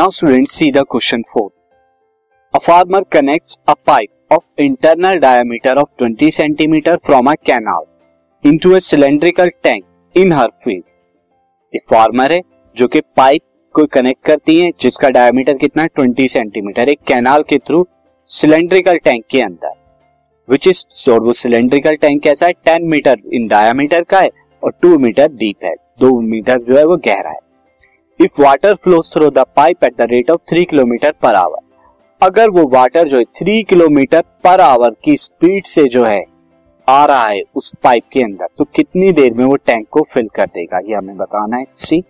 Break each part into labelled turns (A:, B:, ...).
A: Now students, see the question 4. A farmer connects a pipe of internal diameter of 20 cm from a canal into a cylindrical tank in her field. एक farmer है, जो कि pipe को connect करती है, जिसका diameter कितना है? 20 सेंटीमीटर एक कैनाल के थ्रू सिलेंड्रिकल टैंक के अंदर। विच इज़ और वो सिलेंड्रिकल टैंक कैसा है? 10 मीटर इन डायमीटर का है, और 2 मीटर डीप है। दो मीटर जो है, वो गहरा है। If water flows through the pipe at the rate of three kilometre per hour अगर वो वाटर जो है थ्री किलोमीटर पर आवर की स्पीड से जो है आ रहा है उस पाइप के अंदर तो कितनी देर में वो टैंक को फिल कर देगा? ये हमें बताना है। सी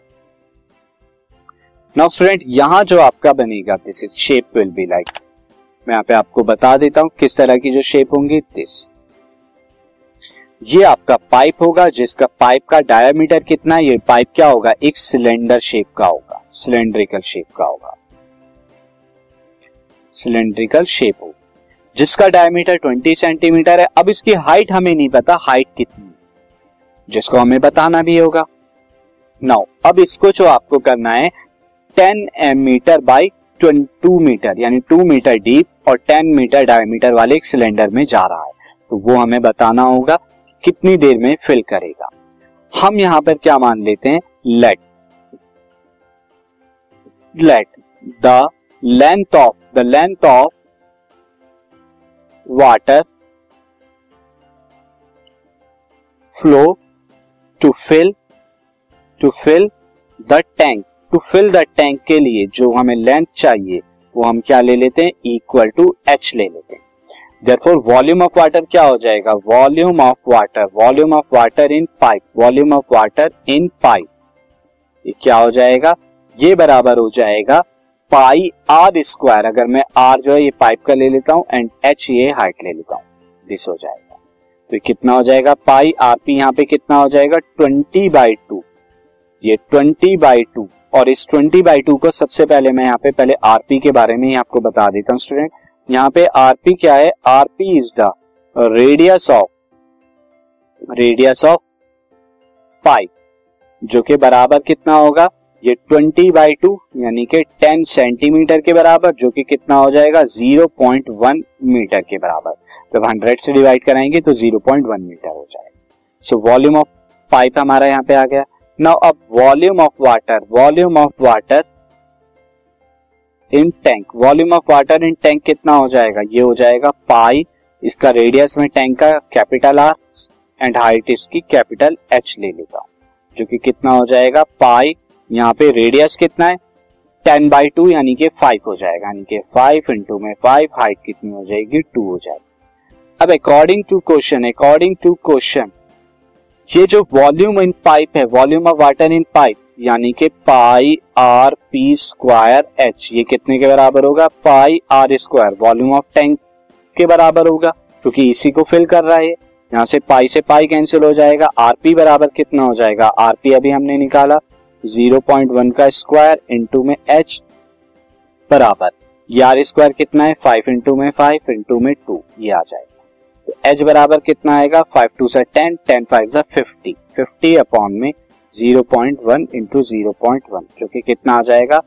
A: नाउ स्टूडेंट यहाँ जो आपका बनेगा this is shape will be like मैं यहाँ पे आपको बता देता हूँ, किस तरह की जो शेप होंगी दिस ये आपका पाइप होगा, जिसका पाइप का डायमीटर कितना है, ये पाइप क्या होगा? एक सिलेंडर शेप का होगा सिलेंड्रिकल शेप का होगा। सिलेंड्रिकल शेप हो जिसका डायमीटर 20 सेंटीमीटर है। अब इसकी हाइट हमें नहीं पता हाइट कितनी जिसको हमें बताना भी होगा। नाउ अब इसको जो आपको करना है 10 M metre by two metre यानी 2 मीटर डीप और 10 मीटर डायमीटर वाले एक सिलेंडर में जा रहा है। तो वो हमें बताना होगा कितनी देर में फिल करेगा। हम यहाँ पर क्या मान लेते हैं? Let let the length of the length of water flow to fill to fill the tank to fill the tank के लिए जो हमें लेंथ चाहिए, वो हम क्या ले लेते हैं? इक्वल टू एच ले लेते हैं। देयरफॉर वॉल्यूम ऑफ़ वाटर क्या हो जाएगा? Volume of water volume of water in pipe volume of water in pipe ये क्या हो जाएगा? ये बराबर हो जाएगा पाई आर स्क्वायर अगर मैं आर जो है, ये पाइप का ले लेता हूँ एंड एच ये हाइट ले लेता हूँ दिस हो जाएगा। तो कितना हो जाएगा? पाई आर पी यहाँ पे कितना हो जाएगा? ट्वेंटी बाई टू ये ट्वेंटी बाई टू और इस ट्वेंटी बाई टू को सबसे पहले मैं यहाँ पे, पहले आरपी के बारे में ही आपको बता देता हूँ स्टूडेंट यहाँ पे आरपी क्या है? RP is the radius of radius of pipe जो कि बराबर कितना होगा? ये 20 बाई टू यानी कि 10 सेंटीमीटर के बराबर, जो कि कितना हो जाएगा? 0.1 मीटर के बराबर। जब 100 से डिवाइड कराएँगे तो 0.1 मीटर हो जाएगा। सो वॉल्यूम ऑफ़ पाइप हमारा यहाँ पे आ गया। नाउ अब volume of water volume of water in tank volume of water in tank कितना हो जाएगा? ये हो जाएगा पाई इसका रेडियस में टैंक का कैपिटल आर एंड हाइट इसकी कैपिटल एच ले लेता हूँ जो कि कितना हो जाएगा? पाई यहाँ पे रेडियस कितना है? टेन बाई टू यानी कि फाइव हो जाएगा, यानी कि फाइव इंटू में फाइव हाइट कितनी हो जाएगी? टू हो जाएगी। अब according to question according to question ये जो वॉल्यूम इन पाइप है volume of water in pipe यानी कि pi R P square H, ये कितने के बराबर होगा? Pi R square, volume of tank के बराबर होगा, क्योंकि इसी को फिल कर रहा है यहाँ से पाई से पाई कैंसिल हो जाएगा आरपी बराबर कितना हो जाएगा? आरपी अभी हमने निकाला 0.1 का स्क्वायर इंटू में एच बराबर। ये आर स्क्वायर कितना है? फाइव इंटू में फाइव, इंटू में टू, ये आ जाएगा। तो एच बराबर कितना आएगा? फाइव टू से टेन टेन फाइव से फिफ्टी। फिफ्टी अपॉन में zero point one into zero point one जो कि कितना आ जाएगा?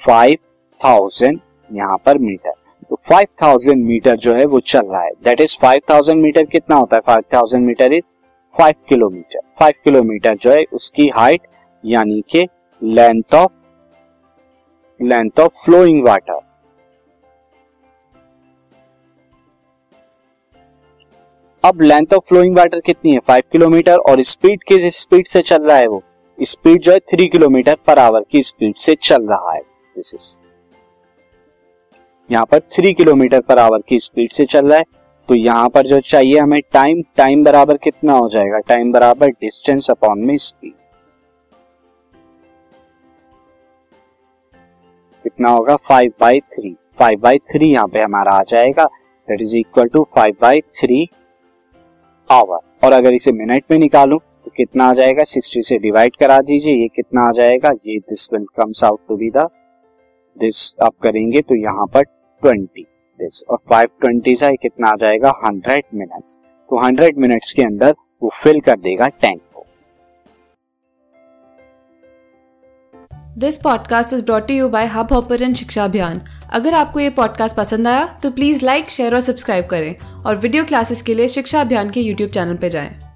A: फाइव थाउज़ेंड यहाँ पर मीटर। तो फाइव थाउज़ेंड मीटर जो है वो चल रहा है। That is five thousand metre कितना होता है? Five thousand metre is five kilometre five kilometre जो है उसकी हाइट यानी कि length of length of flowing water अब लेंथ ऑफ़ फ्लोइंग वाटर कितनी है? फाइव किलोमीटर और स्पीड किस स्पीड से चल रहा है वो? स्पीड जो है थ्री किलोमीटर पर आवर की स्पीड से चल रहा है। दिस इज़ यहाँ पर थ्री किलोमीटर पर आवर की स्पीड से चल रहा है। तो यहाँ पर जो चाहिए हमें टाइम टाइम बराबर कितना हो जाएगा? टाइम बराबर डिस्टेंस अपॉन में स्पीड कितना होगा? Five by three five by three यहाँ पे हमारा आ जाएगा। That is equal to five by three hour और अगर इसे मिनट में निकालूं तो कितना आ जाएगा? 60 से डिवाइड करा दीजिए, ये कितना आ जाएगा? ये this will comes out to be this आप करेंगे तो यहाँ पर 20 दिस और 520 से कितना आ जाएगा? 100 मिनट्स तो 100 मिनट्स के अंदर वो फिल कर देगा टैंक को।
B: This podcast is brought you by Hubhopper Shiksha Abhiyan अगर आपको ये पॉडकास्ट पसंद आया तो प्लीज़ लाइक शेयर और सब्सक्राइब करें और वीडियो क्लासेस के लिए शिक्षा अभियान के यूट्यूब चैनल पर जाएँ।